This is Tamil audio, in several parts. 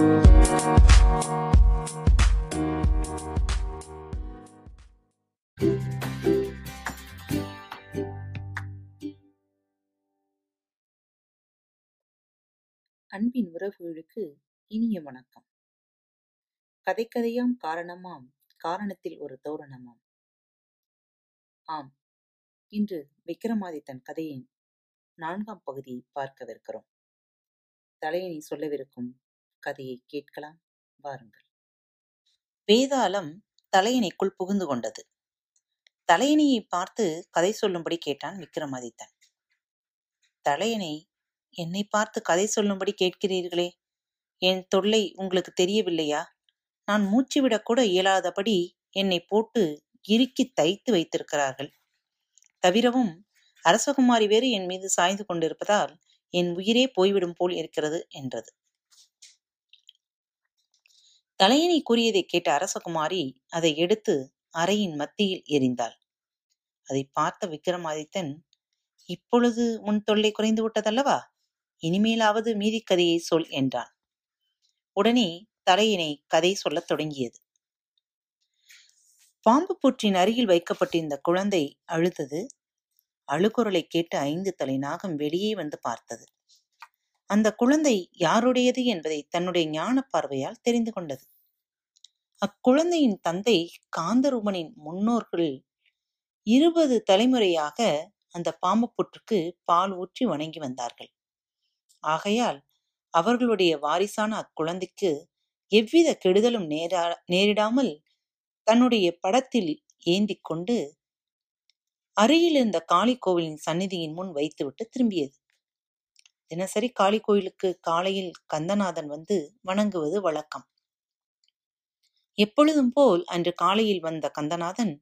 அன்பின் உறவுகளுக்கு இனிய வணக்கம். கதை கதையாம் காரணமாம் காரணத்தில் ஒரு தோரணமாம். ஆம் இன்று விக்ரமாதித்தன் கதையின் நான்காம் பகுதியை பார்க்கவிருக்கிறோம். தலையணி சொல்லவிருக்கும் கதையை கேட்கலாம். வாருங்கள். வேதாளம் தலையணைக்குள் புகுந்து கொண்டது. தலையணியை பார்த்து கதை சொல்லும்படி கேட்டான் விக்ரமாதித்தன் தலையணை என்னை பார்த்து கதை சொல்லும்படி கேட்கிறீர்களே? என் தொல்லை உங்களுக்கு தெரியவில்லையா? நான் மூச்சு விடக்கூட இயலாதபடி என்னை போட்டு இறுக்கி தைத்து வைத்திருக்கிறார்கள். தவிரவும் அரசகுமாரி வேறு என் மீது சாய்ந்து கொண்டிருப்பதால் என் உயிரே போய்விடும் போல் இருக்கிறது என்றது. தலையணை கூறியதை கேட்ட அரசகுமாரி அதை எடுத்து அறையின் மத்தியில் எறிந்தாள். அதை பார்த்த விக்ரமாதித்தன் இப்பொழுது உன் தொல்லை குறைந்து விட்டதல்லவா? இனிமேலாவது மீதி கதையை சொல் என்றான். உடனே தலையினை கதை சொல்லத் தொடங்கியது. பாம்பு புற்றின் அருகில் வைக்கப்பட்டிருந்த குழந்தை அழுதது. அழுகுரலை கேட்டு ஐந்து தலை நாகம் வெளியே வந்து பார்த்தது. அந்த குழந்தை யாருடையது என்பதை தன்னுடைய ஞான பார்வையால் தெரிந்து கொண்டது. அக்குழந்தையின் தந்தை காந்தரூபனின் முன்னோர்கள் இருபது தலைமுறையாக அந்த பாம்பு புற்றுக்கு பால் ஊற்றி வணங்கி வந்தார்கள். ஆகையால் அவர்களுடைய வாரிசான அக்குழந்தைக்கு எவ்வித கெடுதலும் நேரா நேரிடாமல் தன்னுடைய படத்தில் ஏந்தி கொண்டு அருகில் இருந்த காளி கோவிலின் சந்நிதியின் முன் வைத்துவிட்டு திரும்பியது. தினசரி காளி கோயிலுக்கு காலையில் கந்தநாதன் வந்து வணங்குவது வழக்கம். எப்பொழுதும் போல் அன்று காலையில் வந்த கந்தநாதன்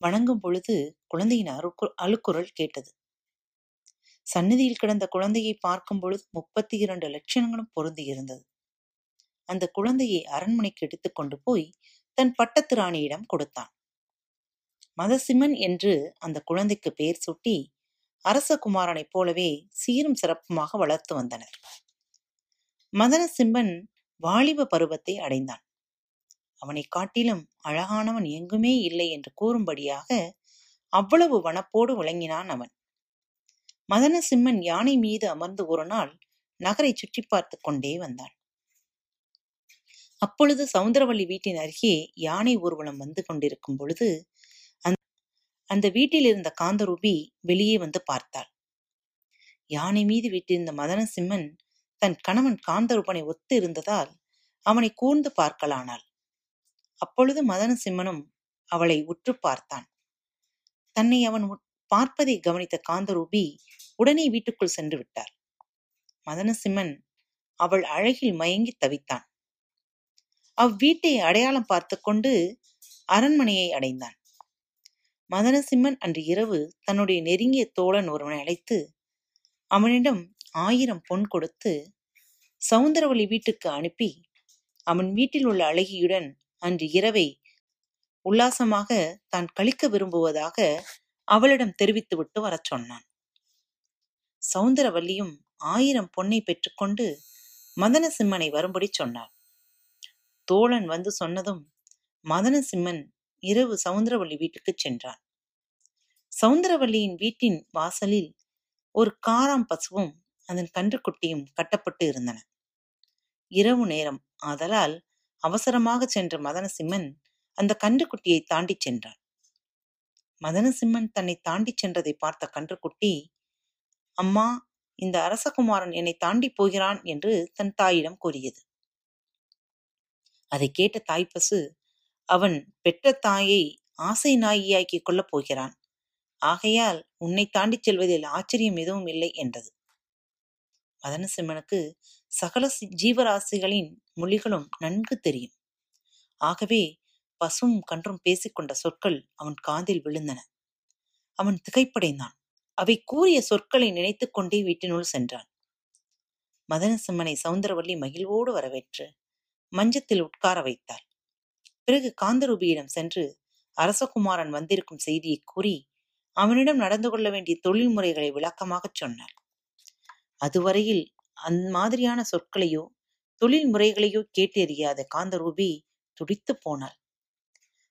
வணங்கும் பொழுது குழந்தையின் அருக்கு அழுக்குரல் கேட்டது. சந்நிதியில் கிடந்த குழந்தையை பார்க்கும் பொழுது முப்பத்தி இரண்டு லட்சணங்களும் பொருந்தியிருந்தது அந்த குழந்தையை அரண்மனைக்கு எடுத்துக்கொண்டு போய் தன் பட்டத்து ராணியிடம் கொடுத்தான். மதசிம்மன் என்று அந்த குழந்தைக்கு பெயர் சூட்டி அரசகுமாரனைப் போலவே சீரும் சிறப்புமாக வளர்த்து வந்தனர். மதனசிம்மன் வாலிப பருவத்தை அடைந்தான். அவனை காட்டிலும் அழகானவன் எங்குமே இல்லை என்று கூறும்படியாக அவ்வளவு வனப்போடு விளங்கினான் அவன். மதனசிம்மன் யானை மீது அமர்ந்து ஒரு நாள் நகரை சுற்றி பார்த்து கொண்டே வந்தான். அப்பொழுது சவுந்தரவள்ளி வீட்டின் அருகே யானை ஊர்வலம் வந்து கொண்டிருக்கும் பொழுது அந்த வீட்டில் இருந்த காந்தரூபி வெளியே வந்து பார்த்தாள். யானை மீது வீட்டிருந்த மதனசிம்மன் தன் கணவன் காந்தரூபனை ஒத்து இருந்ததால் அவனை கூர்ந்து பார்க்கலானாள். அப்பொழுது மதனசிம்மனும் அவளை உற்று பார்த்தான். தன்னை அவன் பார்ப்பதை கவனித்த காந்தரூபி உடனே வீட்டுக்குள் சென்று விட்டார். மதனசிம்மன் அவள் அழகில் மயங்கி தவித்தான். அவ்வீட்டை அடையாளம் பார்த்து கொண்டு அரண்மனையை அடைந்தான். மதனசிம்மன் அன்று இரவு தன்னுடைய நெருங்கிய தோழன் ஒருவனை அழைத்து அவனிடம் ஆயிரம் பொன் கொடுத்து சவுந்தரவழி வீட்டுக்கு அனுப்பி அவன் வீட்டில் உள்ள அழகியுடன் அன்று இரவை உல்லாசமாக தான் கழிக்க விரும்புவதாக அவளிடம் தெரிவித்துவிட்டு வரச் சொன்னான். சவுந்தரவல்லியும் ஆயிரம் பொன்னை பெற்றுக்கொண்டு மதனசிம்மனை வரும்படி சொன்னார் தோழன் வந்து சொன்னதும் மதனசிம்மன் இரவு சவுந்தரவள்ளி வீட்டுக்கு சென்றான். சவுந்தரவல்லியின் வீட்டின் வாசலில் ஒரு காராம் பசுவும் அதன் கன்றுக்குட்டியும் கட்டப்பட்டு இருந்தன. இரவு நேரம் ஆதலால் அவசரமாக சென்ற மதனசிம்மன் அந்த கன்றுக்குட்டியை தாண்டிச் சென்றான். மதனசிம்மன் தன்னை தாண்டிச் சென்றதை பார்த்த கன்றுக்குட்டி அம்மா இந்த அரசகுமாரன் என்னை தாண்டி போகிறான் என்று தன் தாயிடம் கூறியது. அதை கேட்ட தாய்ப்பசு அவன் பெற்ற தாயை ஆசை நாயியாக்கிக் கொள்ளப் போகிறான். ஆகையால் உன்னை தாண்டிச் செல்வதில் ஆச்சரியம் எதுவும் இல்லை என்றது. மதனசிம்மனுக்கு சகல ஜீவராசிகளின் மொழிகளும் நன்கு தெரியும். ஆகவே பசும் கன்றும் பேசிக்கொண்ட சொற்கள் அவன் காதில் விழுந்தன. அவன் திகைப்படைந்தான். அவை கூறிய சொற்களை நினைத்துக் கொண்டே வீட்டினுள் சென்றான். மதனசிம்மனை சவுந்தரவல்லி மகிழ்வோடு வரவேற்று மஞ்சத்தில் உட்கார வைத்தாள். பிறகு காந்தரூபியிடம் சென்று அரசகுமாரன் வந்திருக்கும் செய்தியை கூறி அவனிடம் நடந்து கொள்ள வேண்டிய தொழில்முறைகளை விளக்கமாகச் சொன்னாள் அதுவரையில் அந்த மாதிரியான சொற்களையோ தொழில் முறைகளையோ கேட்டறியாத காந்தரூபி துடித்து போனாள்.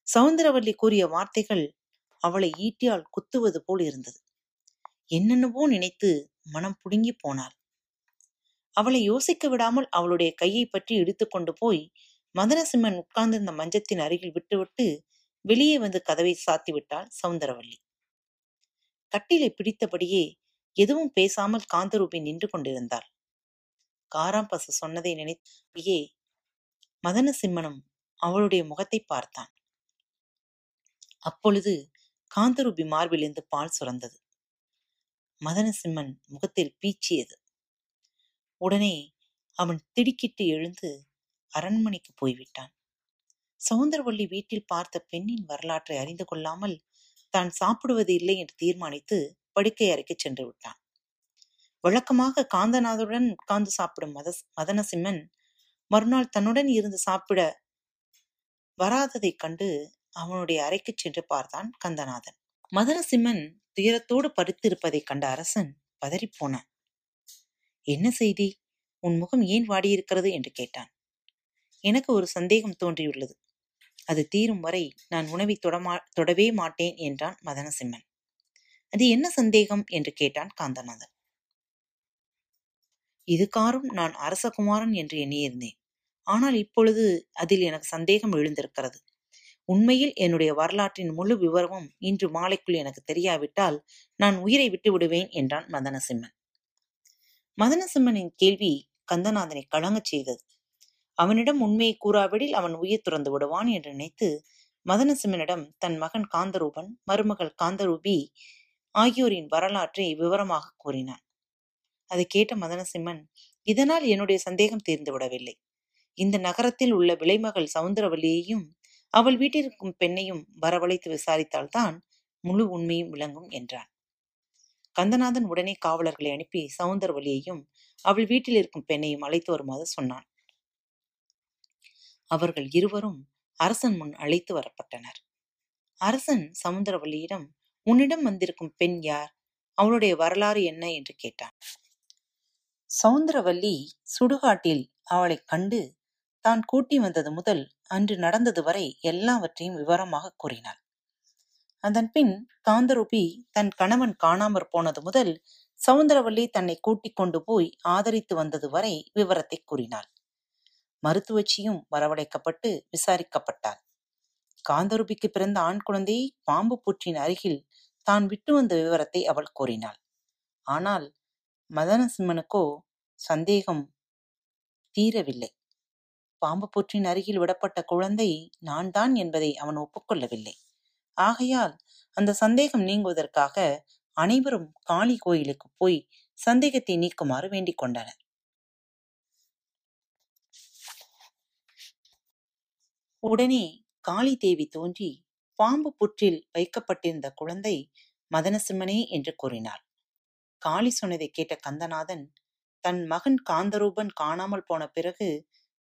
சவுந்தரவல்லி கூறிய வார்த்தைகள் அவளை ஈட்டியால் குத்துவது போல் இருந்தது. என்னென்னவோ நினைத்து மனம் புடுங்கி போனாள். அவளை யோசிக்க விடாமல் அவளுடைய கையை பற்றி இழுத்து கொண்டு போய் மதனசிம்மன் உட்கார்ந்திருந்த மஞ்சத்தின் அருகில் விட்டுவிட்டு வெளியே வந்து கதவை சாத்தி விட்டாள் சவுந்தரவல்லி. கட்டிலை பிடித்தபடியே எதுவும் பேசாமல் காந்தரூபி நின்று கொண்டிருந்தாள். காராம்பசு சொன்னதை நினைத்தபடியே மதனசிம்மனும் அவளுடைய முகத்தை பார்த்தான். அப்பொழுது காந்தரூபி மார்பிலிருந்து பால் சுரந்தது. மதனசிம்மன் முகத்தில் பீச்சியது. உடனே அவன் திடுக்கிட்டு எழுந்து அரண்மனைக்கு போய்விட்டான். சவுந்தரவள்ளி வீட்டில் பார்த்த பெண்ணின் வரலாற்றை அறிந்து கொள்ளாமல் தான் சாப்பிடுவது இல்லை என்று தீர்மானித்து படுக்கை அறைக்கு சென்று விட்டான். வழக்கமாக காந்தநாதருடன் உட்கார்ந்து சாப்பிடும் மத மதனசிம்மன் மறுநாள் தன்னுடன் இருந்து சாப்பிட வராததைக் கண்டு அவனுடைய அறைக்கு சென்று பார்த்தான் கந்தநாதன். மதனசிம்மன் துயரத்தோடு படுத்திருப்பதைக் கண்ட அரசன் பதறிப்போனான் என்ன செய்தி? உன் முகம் ஏன் வாடியிருக்கிறது? என்று கேட்டான். எனக்கு ஒரு சந்தேகம் தோன்றியுள்ளது. அது தீரும் வரை நான் உணவை தொடமா தொடவே மாட்டேன் என்றான் மதனசிம்மன். அது என்ன சந்தேகம் என்று கேட்டான் காந்தநாதன். இதுகாரும் நான் அரசகுமாரன் என்று எண்ணியிருந்தேன். ஆனால் இப்பொழுது அதில் எனக்கு சந்தேகம் எழுந்திருக்கிறது. உண்மையில் என்னுடைய வரலாற்றின் முழு விவரமும் இன்று மாலைக்குள் எனக்கு தெரியாவிட்டால் நான் உயிரை விட்டு விடுவேன் என்றான் மதனசிம்மன். மதனசிம்மனின் கேள்வி கந்தநாதனை கலங்கச் செய்தது. அவனிடம் உண்மையை கூறாவிடில் அவன் உயிர் துறந்து விடுவான் என்று நினைத்து மதனசிம்மனிடம் தன் மகன் காந்தரூபன் மருமகள் காந்தரூபி ஆகியோரின் வரலாற்றை விவரமாக கூறினான். அதை கேட்ட மதனசிம்மன் இதனால் என்னுடைய சந்தேகம் தீர்ந்து விடவில்லை. இந்த நகரத்தில் உள்ள விலைமகள் சவுந்தரவல்லியையும் அவள் வீட்டிற்கும் பெண்ணையும் வரவழைத்து விசாரித்தால்தான் முழு உண்மையும் விளங்கும் என்றான். கந்தநாதன் உடனே காவலர்களை அனுப்பி சவுந்தரவல்லியையும் அவள் வீட்டில் இருக்கும் பெண்ணையும் அழைத்து வருமாறு சொன்னான். அவர்கள் இருவரும் அரசன் முன் அழைத்து வரப்பட்டனர். அரசன் சமுத்திரவல்லியிடம் உன்னிடம் வந்திருக்கும் பெண் யார்? அவளுடைய வரலாறு என்ன? என்று கேட்டான். சவுந்தரவல்லி சுடுகாட்டில் அவளைக் கண்டு தான் கூட்டி வந்தது முதல் அன்று நடந்தது வரை எல்லாவற்றையும் விவரமாக கூறினாள். அதன் பின் காந்தரூபி தன் கணவன் காணாமற் போனது முதல் சவுந்தரவல்லி தன்னை கூட்டிக் கொண்டு போய் ஆதரித்து வந்தது வரை விவரத்தை கூறினாள். மருத்துவச்சியும் வரவழைக்கப்பட்டு விசாரிக்கப்பட்டாள். காந்தருபிக்கு பிறந்த ஆண் குழந்தை பாம்பு புற்றின் அருகில் தான் விட்டு வந்த விவரத்தை அவள் கூறினாள். ஆனால் மதனசிம்மனுக்கோ சந்தேகம் தீரவில்லை. பாம்பு புற்றின் அருகில் விடப்பட்ட குழந்தை நான் தான் என்பதை அவன் ஒப்புக்கொள்ளவில்லை. ஆகையால் அந்த சந்தேகம் நீங்குவதற்காக அனைவரும் காளி கோயிலுக்கு போய் சந்தேகத்தை நீக்குமாறு வேண்டிக் கொண்டனர். உடனே காளி தேவி தோன்றி பாம்பு புற்றில் வைக்கப்பட்டிருந்த குழந்தை மதனசிம்மனே என்று கூறினாள். காளி சொன்னதை கேட்ட கந்தநாதன் தன் மகன் காந்தரூபன் காணாமல் போன பிறகு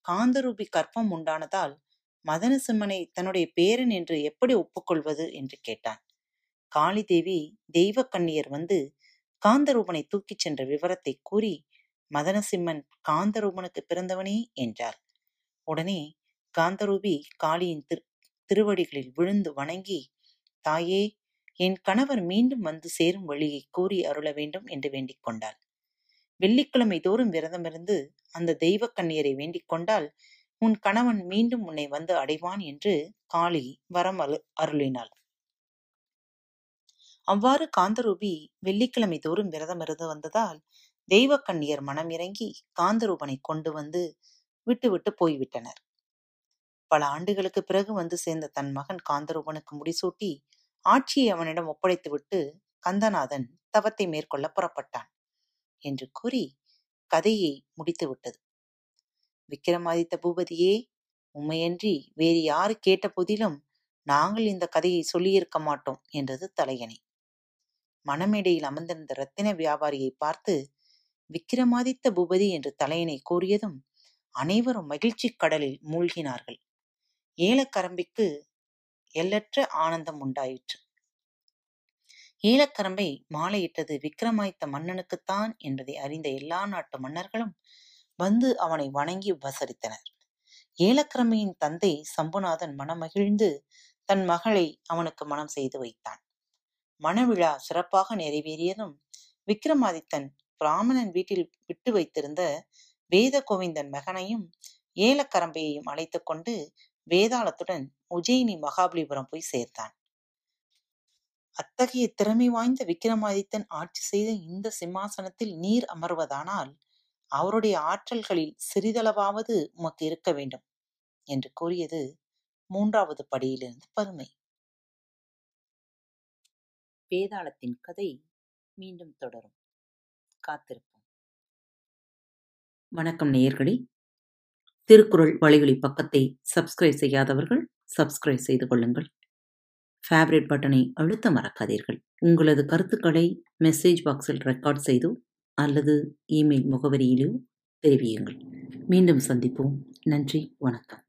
காந்தரூபி கற்பம் உண்டானதால் மதனசிம்மனை தன்னுடைய பேரன் என்று எப்படி ஒப்புக்கொள்வது என்று கேட்டான். காளி தேவி தெய்வ கண்ணியர் வந்து காந்தரூபனை தூக்கிச் சென்ற விவரத்தை கூறி மதனசிம்மன் காந்தரூபனுக்கு பிறந்தவனே என்றார். உடனே காந்தரூபி காளியின் திரு திருவடிகளில் விழுந்து வணங்கி தாயே என் கணவர் மீண்டும் வந்து சேரும் வழியை கூறி அருள வேண்டும் என்று வேண்டிக் கொண்டாள். வெள்ளிக்கிழமை தோறும் விரதமிருந்து அந்த தெய்வ கண்ணியரை வேண்டிக் கொண்டால் உன் கணவன் மீண்டும் உன்னை வந்து அடைவான் என்று காளி வரம் அரு அருளினாள். அவ்வாறு காந்தரூபி வெள்ளிக்கிழமை தோறும் விரதமிருந்து வந்ததால் தெய்வ கண்ணியர் மனம் இறங்கி காந்தரூபனை கொண்டு வந்து விட்டுவிட்டு போய்விட்டனர். பல ஆண்டுகளுக்கு பிறகு வந்து சேர்ந்த தன் மகன் காந்தரூபனுக்கு முடிசூட்டி ஆட்சியை அவனிடம் ஒப்படைத்துவிட்டு கந்தநாதன் தவத்தை மேற்கொள்ள புறப்பட்டான் என்று கூறி கதையை முடித்துவிட்டது. விக்கிரமாதித்த பூபதியே உண்மையன்றி வேறு யாரு கேட்ட போதிலும் நாங்கள் இந்த கதையை சொல்லியிருக்க மாட்டோம் என்றது தலையணை. மணமேடையில் அமர்ந்திருந்த ரத்தின வியாபாரியை பார்த்து விக்கிரமாதித்த பூபதி என்று தலையணை கூறியதும் அனைவரும் மகிழ்ச்சி கடலில் மூழ்கினார்கள். ஏலக்கரம்பிக்கு எல்லற்ற ஆனந்தம் உண்டாயிற்று. ஈழக்கரம்பை மாலையிட்டது விக்ரமாதித்த மன்னனுக்குத்தான் என்பதை அறிந்த எல்லா நாட்டு மன்னர்களும் வந்து அவனை வணங்கி உபசரித்தனர். ஏலக்கிரமையின் தந்தை சம்புநாதன் மனமகிழ்ந்து தன் மகளை அவனுக்கு மனம் செய்து வைத்தான். மணவிழா சிறப்பாக நிறைவேறியதும் விக்ரமாதித்தன் பிராமணன் வீட்டில் விட்டு வைத்திருந்த வேத கோவிந்தன் மகனையும் ஏலக்கரம்பையையும் அழைத்து கொண்டு வேதாளத்துடன் உஜயினி மகாபலிபுரம் போய் சேர்த்தான். அத்தகைய திறமை வாய்ந்த விக்ரமாதித்தன் ஆட்சி செய்த இந்த சிம்மாசனத்தில் நீர் அமர்வதானால் அவருடைய ஆற்றல்களில் சிறிதளவாவது உமக்கு இருக்க வேண்டும் என்று கூறியது மூன்றாவது படியிலிருந்து பருமை வேதாளத்தின் கதை மீண்டும் தொடரும். காத்திருப்போம். வணக்கம் நேயர்களே. திருக்குறள் வலையொலி பக்கத்தை சப்ஸ்கிரைப் செய்யாதவர்கள் சப்ஸ்கிரைப் செய்து கொள்ளுங்கள். ஃபேவரட் பட்டனை அழுத்த மறக்காதீர்கள். உங்களது கருத்துக்களை மெசேஜ் பாக்ஸில் ரெக்கார்ட் செய்து அல்லது இமெயில் முகவரியிலோ தெரிவியுங்கள். மீண்டும் சந்திப்போம். நன்றி. வணக்கம்.